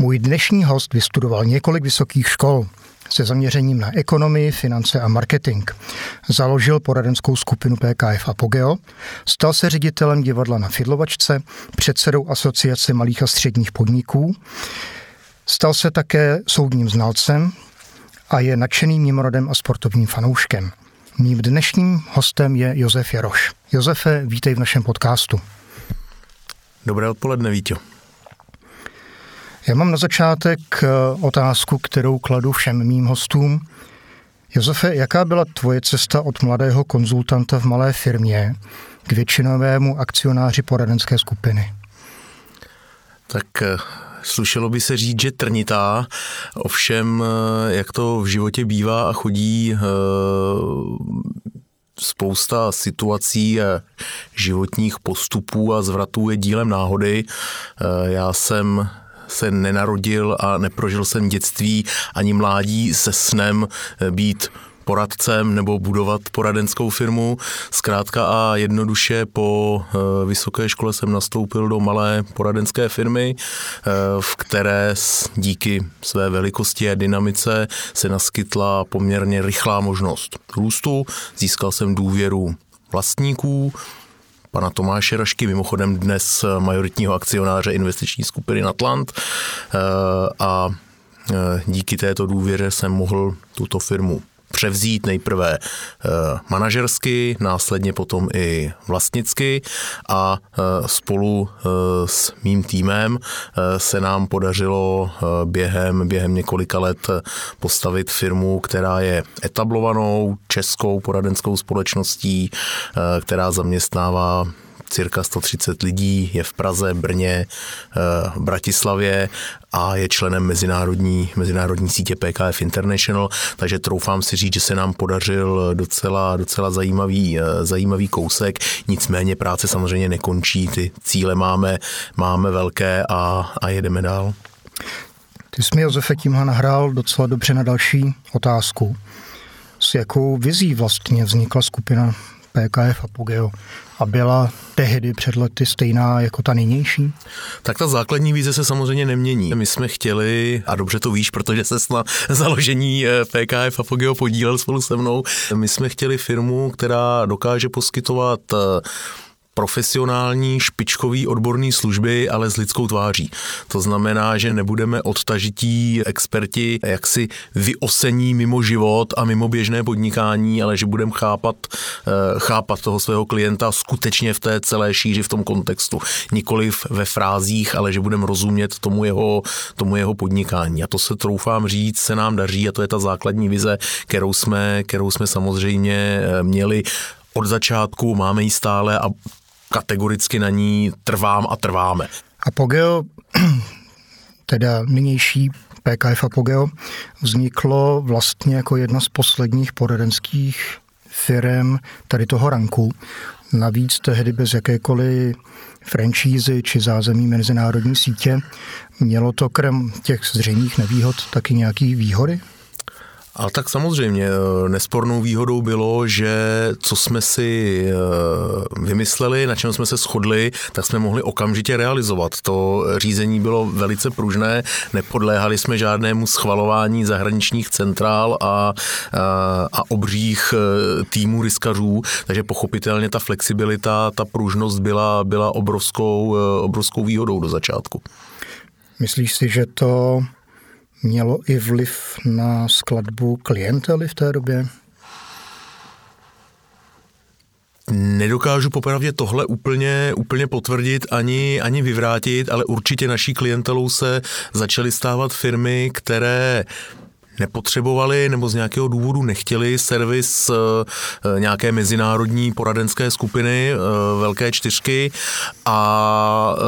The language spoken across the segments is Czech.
Můj dnešní host vystudoval několik vysokých škol se zaměřením na ekonomii, finance a marketing. Založil poradenskou skupinu PKF Apogeo, stal se ředitelem divadla na Fidlovačce, předsedou Asociace malých a středních podniků, stal se také soudním znalcem a je nadšeným mimorodem a sportovním fanouškem. Mým dnešním hostem je Josef Jaroš. Josefe, vítej v našem podcastu. Dobré odpoledne, Vítě. Já mám na začátek eh, otázku, kterou kladu všem mým hostům. Josefe, jaká byla tvoje cesta od mladého konzultanta v malé firmě k většinovému akcionáři poradenské skupiny? Tak eh, slušelo by se říct, že trnitá, ovšem, eh, jak to v životě bývá a chodí spousta situací a životních postupů a zvratů je dílem náhody. Já jsem se nenarodil a neprožil jsem dětství ani mládí se snem eh, být poradcem nebo budovat poradenskou firmu. Zkrátka a jednoduše po eh, vysoké škole jsem nastoupil do malé poradenské firmy, eh, v které díky své velikosti a dynamice se naskytla poměrně rychlá možnost růstu. Získal jsem důvěru vlastníků, pana Tomáše Rašky, mimochodem dnes majoritního akcionáře investiční skupiny Natlant. Eh, a eh, díky této důvěře jsem mohl tuto firmu převzít nejprve eh, manažersky, následně potom i vlastnicky a eh, spolu eh, s mým týmem se nám podařilo během, během několika let postavit firmu, která je etablovanou českou poradenskou společností, která zaměstnává cirka 130 lidí, je v Praze, Brně, v Bratislavě a je členem mezinárodní, mezinárodní sítě PKF International, takže troufám si říct, že se nám podařil docela, docela zajímavý, eh, zajímavý kousek, nicméně práce samozřejmě nekončí, ty cíle máme, máme velké a, a jedeme dál. Ty jsi mi, Josefe, tímhle nahrál docela dobře na další otázku. S jakou vizí vlastně vznikla skupina PKF Apogeo a byla tehdy před lety stejná jako ta nynější? Tak ta základní víze se samozřejmě nemění. My jsme chtěli, a dobře to víš, protože se na založení eh, PKF Apogeo podílel spolu se mnou, my jsme chtěli firmu, která dokáže poskytovat eh, profesionální, špičkový, odborný služby, ale s lidskou tváří. To znamená, že nebudeme odtažití experti jaksi vyosení mimo život a mimo běžné podnikání, ale že budeme chápat, eh, chápat toho svého klienta skutečně v té celé šíři, v tom kontextu. Nikoliv ve frázích, ale že budeme rozumět tomu jeho, tomu jeho podnikání. A to se troufám říct, se nám daří a to je ta základní vize, kterou jsme, kterou jsme samozřejmě eh, měli od začátku, máme ji stále a kategoricky na ní trvám a trváme. Apogeo, teda nynější PKF Apogeo, vzniklo vlastně jako jedna z posledních poradenských firm tady toho ranku. Navíc tehdy bez jakékoliv franšízy či zázemí mezinárodní sítě. Mělo to krem těch zřejmých nevýhod taky nějaký výhody? A tak samozřejmě eh, nespornou výhodou bylo, že co jsme si eh, vymysleli, na čem jsme se shodli, tak jsme mohli okamžitě realizovat. To řízení bylo velice pružné, nepodléhali jsme žádnému schvalování zahraničních centrál a, a, a obřích eh, týmů riskařů, takže pochopitelně ta flexibilita, ta pružnost byla, byla obrovskou, obrovskou výhodou do začátku. Myslíš si, že to mělo i vliv na skladbu klientely v té době? Nedokážu popravdě tohle úplně, úplně potvrdit ani, ani vyvrátit, ale určitě naší klientelou se začaly stávat firmy, které nepotřebovali nebo z nějakého důvodu nechtěli servis eh, nějaké mezinárodní poradenské skupiny, eh, velké čtyřky a eh,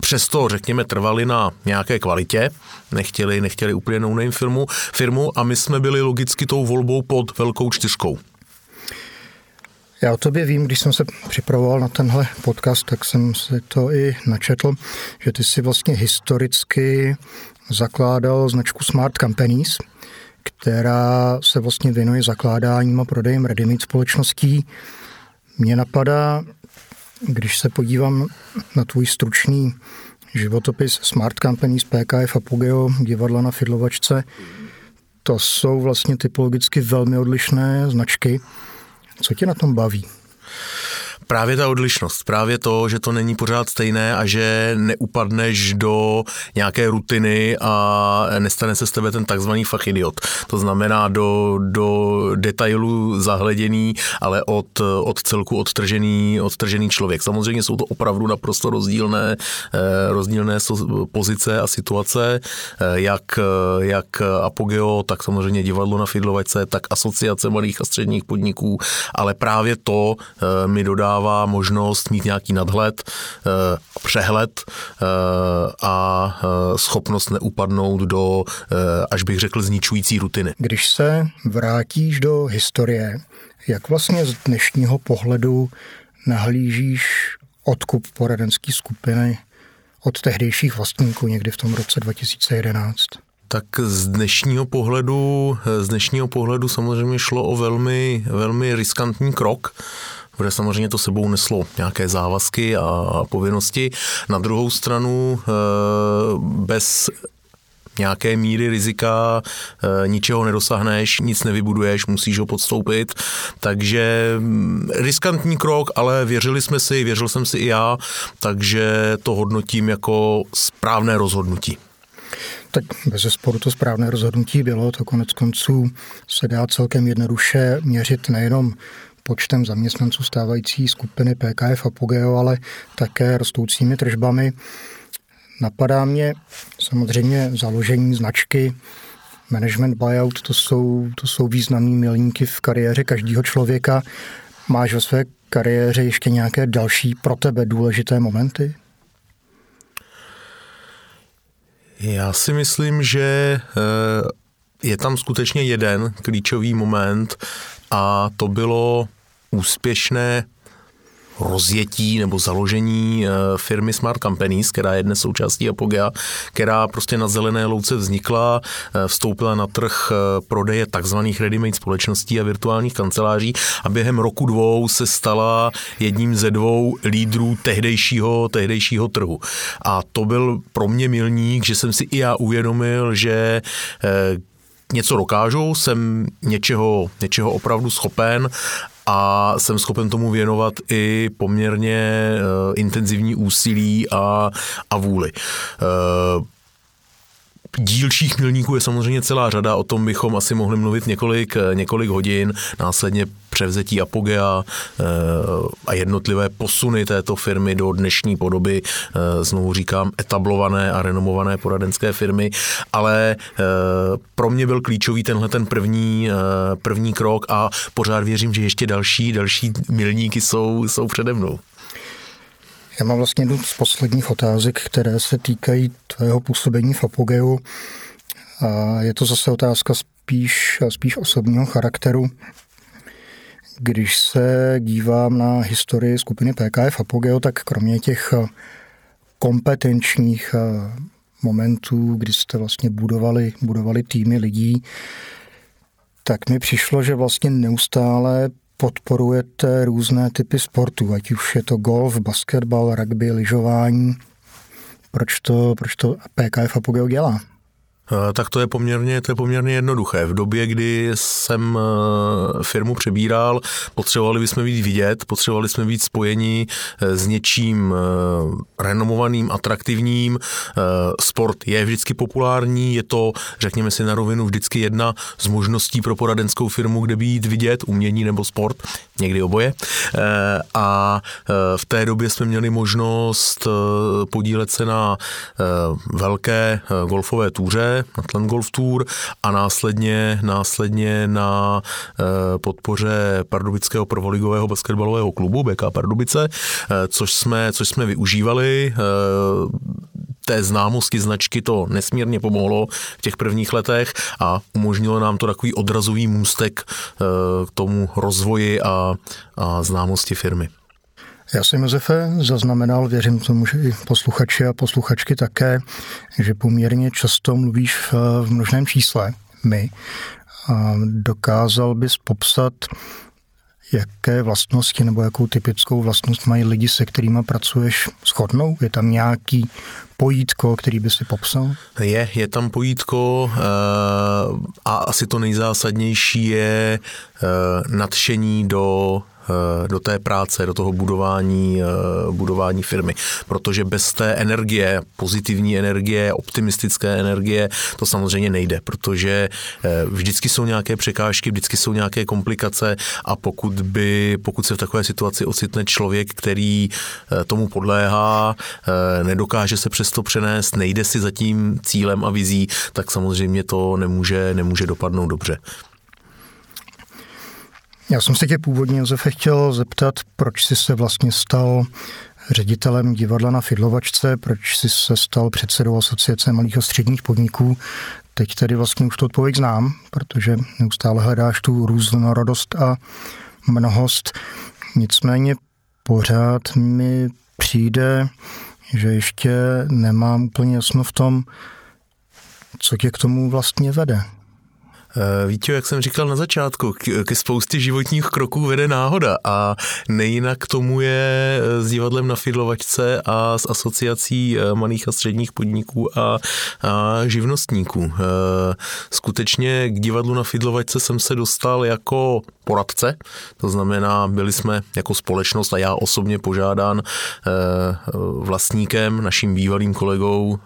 přesto, řekněme, trvali na nějaké kvalitě, nechtěli, nechtěli úplně no name firmu, firmu a my jsme byli logicky tou volbou pod velkou čtyřkou. Já o tobě vím, když jsem se připravoval na tenhle podcast, tak jsem si to i načetl, že ty si vlastně historicky zakládal značku Smart Companies, která se vlastně věnuje zakládáním a prodejem ready společností. Mně napadá, když se podívám na tvůj stručný životopis Smart Companies, PKF Apogeo, divadla na Fidlovačce. To jsou vlastně typologicky velmi odlišné značky. Co tě na tom baví? Právě ta odlišnost, právě to, že to není pořád stejné a že neupadneš do nějaké rutiny a nestane se z tebe ten takzvaný fachidiot. To znamená do, do detailu zahleděný, ale od, od celku odtržený, odtržený člověk. Samozřejmě jsou to opravdu naprosto rozdílné, eh, rozdílné pozice a situace, eh, jak, jak Apogeo, tak samozřejmě divadlo na Fidlovačce, tak asociace malých a středních podniků, ale právě to eh, mi dodává dává možnost mít nějaký nadhled, eh, přehled eh, a eh, schopnost neupadnout do, až bych řekl, zničující rutiny. Když se vrátíš do historie, jak vlastně z dnešního pohledu nahlížíš odkup poradenské skupiny od tehdejších vlastníků někdy v tom roce 2011? Tak z dnešního pohledu, z dnešního pohledu samozřejmě šlo o velmi, velmi riskantní krok, protože samozřejmě to sebou neslo nějaké závazky a povinnosti. Na druhou stranu eh, bez nějaké míry rizika, eh, ničeho nedosáhneš, nic nevybuduješ, musíš ho podstoupit. Takže mm, riskantní krok, ale věřili jsme si, věřil jsem si i já, takže to hodnotím jako správné rozhodnutí. Tak bez sporu to správné rozhodnutí bylo, to konec konců se dá celkem jednoduše měřit nejenom počtem zaměstnanců stávající skupiny PKF Apogeo, ale také rostoucími tržbami. Napadá mě samozřejmě založení značky, management buyout, to jsou, to jsou významné milníky v kariéře každého člověka. Máš ve své kariéře ještě nějaké další pro tebe důležité momenty? Já si myslím, že eh, je tam skutečně jeden klíčový moment a to bylo úspěšné rozjetí nebo založení eh, firmy Smart Companies, která je dnes součástí Apogea, která prostě na zelené louce vznikla, eh, vstoupila na trh eh, prodeje takzvaných ready-made společností a virtuálních kanceláří a během roku dvou se stala jedním ze dvou lídrů tehdejšího, tehdejšího trhu. A to byl pro mě milník, že jsem si i já uvědomil, že něco dokážu, jsem něčeho, něčeho opravdu schopen a jsem schopen tomu věnovat i poměrně uh, intenzivní úsilí a, a vůli. Dílčích milníků je samozřejmě celá řada, o tom bychom asi mohli mluvit několik, několik hodin, následně převzetí Apogea eh, a jednotlivé posuny této firmy do dnešní podoby, eh, znovu říkám, etablované a renomované poradenské firmy, ale eh, pro mě byl klíčový tenhle ten první, první krok a pořád věřím, že ještě další, další milníky jsou, jsou přede mnou. Já mám vlastně jednu z posledních otázek, které se týkají tvého působení v Apogeu. A je to zase otázka spíš, spíš osobního charakteru. Když se dívám na historii skupiny PKF Apogeo, tak kromě těch kompetenčních momentů, kdy jste vlastně budovali, budovali týmy lidí, tak mi přišlo, že vlastně neustále podporujete různé typy sportů, ať už je to golf, basketbal, rugby, lyžování. Proč to, proč to PKF Apogeo dělá? Eh, tak to je poměrně, to je poměrně jednoduché. V době, kdy jsem eh, firmu přebíral, potřebovali bychom být vidět, potřebovali jsme být spojeni eh, s něčím renomovaným, atraktivním. Sport je vždycky populární, je to, řekněme si na rovinu, vždycky jedna z možností pro poradenskou firmu, kde být vidět, umění nebo sport, někdy oboje. A v té době jsme měli možnost podílet se na velké golfové túře, na Tlen Golf Tour a následně, následně na eh, podpoře pardubického prvoligového basketbalového klubu BK Pardubice, eh, což jsme, což jsme využívali eh, té známosti značky to nesmírně pomohlo v těch prvních letech a umožnilo nám to takový odrazový můstek k tomu rozvoji a, a známosti firmy. Já jsem, Josefe, zaznamenal, věřím tomu, že i posluchači a posluchačky také, že poměrně často mluvíš v, v množném čísle, my. A dokázal bys popsat, jaké vlastnosti nebo jakou typickou vlastnost mají lidi, se kterými pracuješ shodnou? Je tam nějaký pojítko, který by si popsal? Je, je tam pojítko eh, a asi to nejzásadnější je eh, nadšení do do té práce, do toho budování, eh, budování firmy. Protože bez té energie, pozitivní energie, optimistické energie, to samozřejmě nejde, protože eh, vždycky jsou nějaké překážky, vždycky jsou nějaké komplikace a pokud by, pokud se v takové situaci ocitne člověk, který tomu podléhá, nedokáže se přesto přenést, nejde si za tím cílem a vizí, tak samozřejmě to nemůže, nemůže dopadnout dobře. Já jsem se tě původně, Josefe, chtěl zeptat, proč jsi se vlastně stal ředitelem divadla na Fidlovačce, proč jsi se stal předsedou asociace malých a středních podniků. Teď tedy vlastně už to odpověď znám, protože neustále hledáš tu různorodost a mnohost. Nicméně pořád mi přijde, že ještě nemám úplně jasno v tom, co tě k tomu vlastně vede. Eh, Víte, jak jsem říkal na začátku, ke spoustě životních kroků vede náhoda a nejinak tomu je eh, s divadlem na Fidlovačce a s asociací eh, malých a středních podniků a, a živnostníků. Skutečně k divadlu na Fidlovačce jsem se dostal jako poradce, to znamená, byli jsme jako společnost a já osobně požádán vlastníkem, naším bývalým kolegou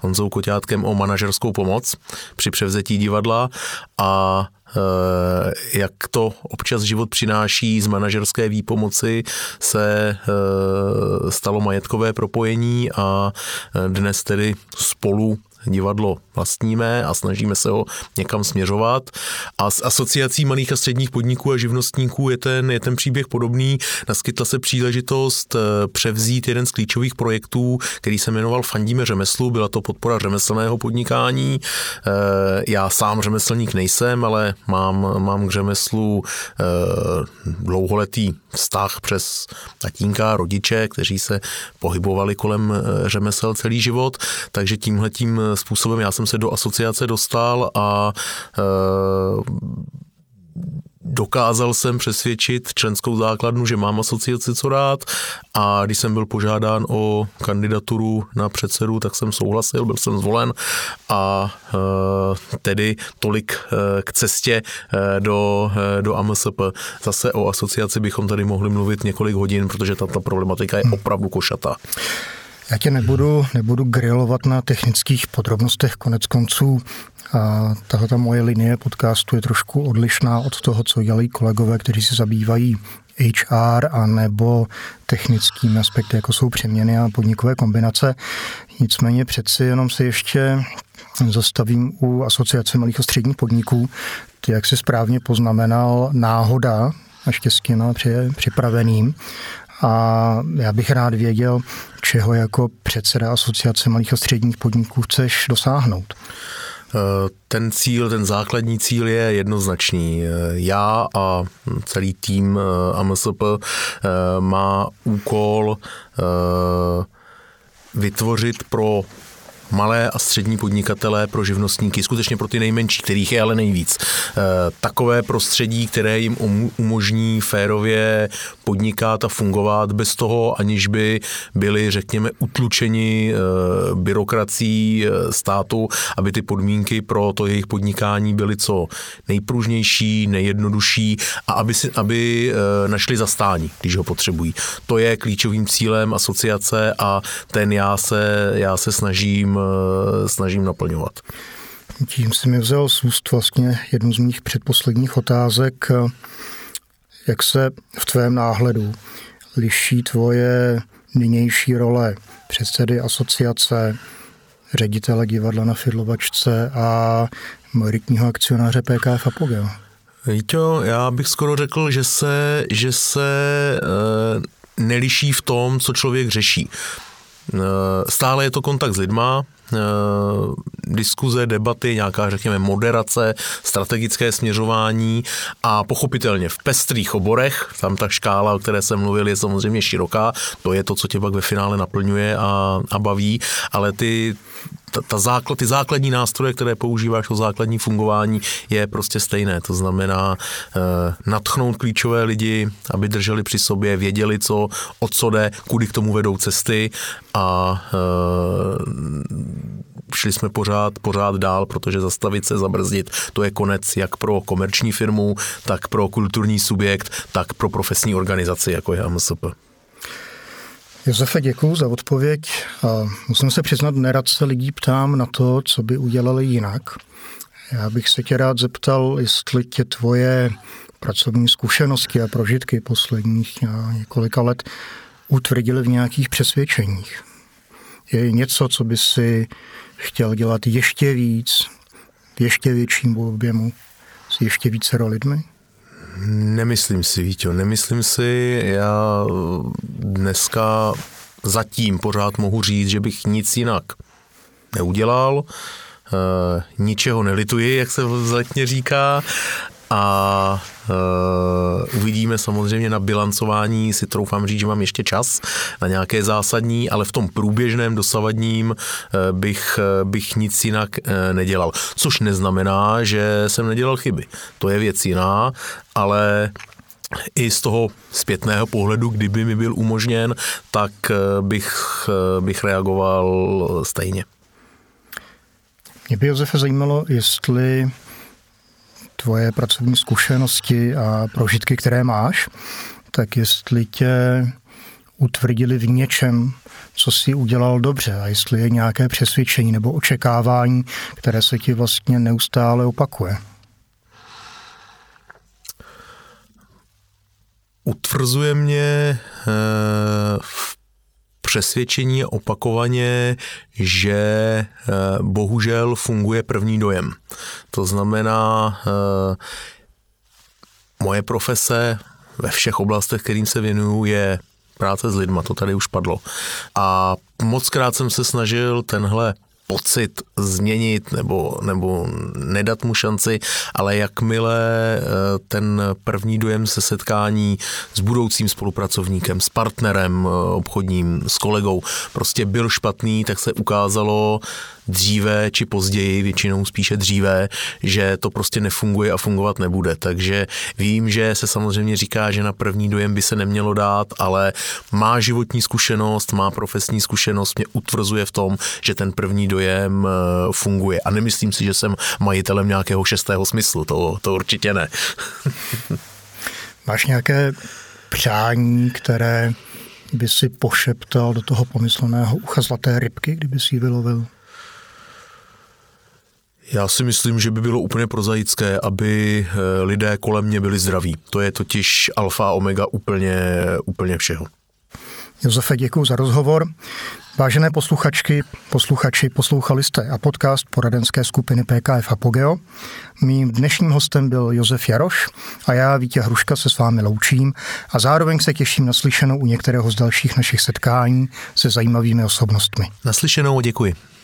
Honzou Koťátkem o manažerskou pomoc při převzetí divadla a eh, jak to občas život přináší z manažerské výpomoci, se eh, stalo majetkové propojení a eh, dnes tedy spolu divadlo vlastníme a snažíme se ho někam směřovat. A s asociací malých a středních podniků a živnostníků je ten, je ten příběh podobný. Naskytla se příležitost eh, převzít jeden z klíčových projektů, který se jmenoval Fandíme řemeslu, byla to podpora řemeslného podnikání. Eh, já sám řemeslník nejsem, ale mám, mám k řemeslu eh, dlouholetý vztah přes tatínka, rodiče, kteří se pohybovali kolem řemesel celý život, takže tímhletím způsobem já jsem se do asociace dostal a e, dokázal jsem přesvědčit členskou základnu, že mám asociaci co rád a když jsem byl požádán o kandidaturu na předsedu, tak jsem souhlasil, byl jsem zvolen a e, tedy tolik e, k cestě e, do, e, do AMSP. Zase o asociaci bychom tady mohli mluvit několik hodin, protože tato problematika je opravdu košatá. Já tě nebudu, nebudu grilovat na technických podrobnostech, konec konců tahle ta moje linie podcastu je trošku odlišná od toho, co dělají kolegové, kteří se zabývají HR a nebo technickými aspekty, jako jsou přeměny a podnikové kombinace. Nicméně přeci jenom se ještě zastavím u Asociace malých a středních podniků. Ty, jak si správně poznamenal, náhoda naštěstí na připraveným a já bych rád věděl, čeho jako předseda Asociace malých a středních podniků chceš dosáhnout. Eh, ten cíl, ten základní cíl je jednoznačný. Eh, já a celý tým eh, AMSP má úkol vytvořit pro malé a střední podnikatelé, pro živnostníky, skutečně pro ty nejmenší, kterých je ale nejvíc. Eh, takové prostředí, které jim umožní férově podnikat a fungovat bez toho, aniž by byli, řekněme, utlučeni eh, byrokracií eh, státu, aby ty podmínky pro to jejich podnikání byly co nejpružnější, nejjednodušší a aby, si, aby našli zastání, když ho potřebují. To je klíčovým cílem asociace a ten já se, já se snažím Eh, snažím naplňovat. Tím si mi vzal z úst vlastně jednu z mých předposledních otázek, jak se v tvém náhledu liší tvoje nynější role předsedy asociace, ředitele divadla na Fidlovačce a majoritního akcionáře PKF Apogeo? Víte, já bych skoro řekl, že se, že se e, neliší v tom, co člověk řeší. E, stále je to kontakt s lidma, Eh, diskuze, debaty, nějaká, řekněme, moderace, strategické směřování a pochopitelně v pestrých oborech, tam ta škála, o které jsem mluvil, je samozřejmě široká, to je to, co tě pak ve finále naplňuje a, a baví, ale ty ta, ta základ, ty základní nástroje, které používáš o základní fungování, je prostě stejné. To znamená uh, natchnout klíčové lidi, aby drželi při sobě, věděli, co, o co jde, kudy k tomu vedou cesty a uh, šli jsme pořád, pořád dál, protože zastavit se, zabrzdit, to je konec jak pro komerční firmu, tak pro kulturní subjekt, tak pro profesní organizaci, jako je MSP. Josefe, děkuji za odpověď. Musím se přiznat, nerad se lidí ptám na to, co by udělali jinak. Já bych se tě rád zeptal, jestli tě tvoje pracovní zkušenosti a prožitky posledních několika let utvrdily v nějakých přesvědčeních. Je něco, co by si chtěl dělat ještě víc, ještě větším objemu, s ještě více lidmi? Nemyslím si, Vítě, nemyslím si. Já dneska zatím pořád mohu říct, že bych nic jinak neudělal. E, ničeho nelituji, jak se vzletně říká a uh, uvidíme samozřejmě na bilancování, si troufám říct, že mám ještě čas na nějaké zásadní, ale v tom průběžném dosavadním uh, bych, uh, bych nic jinak uh, nedělal. Což neznamená, že jsem nedělal chyby. To je věc jiná, ale i z toho zpětného pohledu, kdyby mi byl umožněn, tak bych, bych reagoval stejně. Mě by, Josefe, zajímalo, jestli tvoje pracovní zkušenosti a prožitky, které máš, tak jestli tě utvrdili v něčem, co si udělal dobře a jestli je nějaké přesvědčení nebo očekávání, které se ti vlastně neustále opakuje. Utvrzuje mě eh, přesvědčení opakovaně, že eh, bohužel funguje první dojem. To znamená, eh, moje profese ve všech oblastech, kterým se věnuju, je práce s lidma, to tady už padlo. A moc krát jsem se snažil tenhle pocit změnit nebo, nebo nedat mu šanci, ale jakmile eh, ten první dojem se setkání s budoucím spolupracovníkem, s partnerem eh, obchodním, s kolegou prostě byl špatný, tak se ukázalo, dříve či později, většinou spíše dříve, že to prostě nefunguje a fungovat nebude. Takže vím, že se samozřejmě říká, že na první dojem by se nemělo dát, ale má životní zkušenost, má profesní zkušenost, mě utvrzuje v tom, že ten první dojem eh, funguje. A nemyslím si, že jsem majitelem nějakého šestého smyslu, to, to určitě ne. Máš nějaké přání, které by si pošeptal do toho pomysleného ucha zlaté rybky, kdyby si ji vylovil? Já si myslím, že by bylo úplně prozaické, aby eh, lidé kolem mě byli zdraví. To je totiž alfa omega úplně, úplně všeho. Josefe, děkuji za rozhovor. Vážené posluchačky, posluchači, poslouchali jste a podcast poradenské skupiny PKF Apogeo. Mým dnešním hostem byl Josef Jaroš a já, Vítě Hruška, se s vámi loučím a zároveň se těším na slyšenou u některého z dalších našich setkání se zajímavými osobnostmi. Naslyšenou děkuji.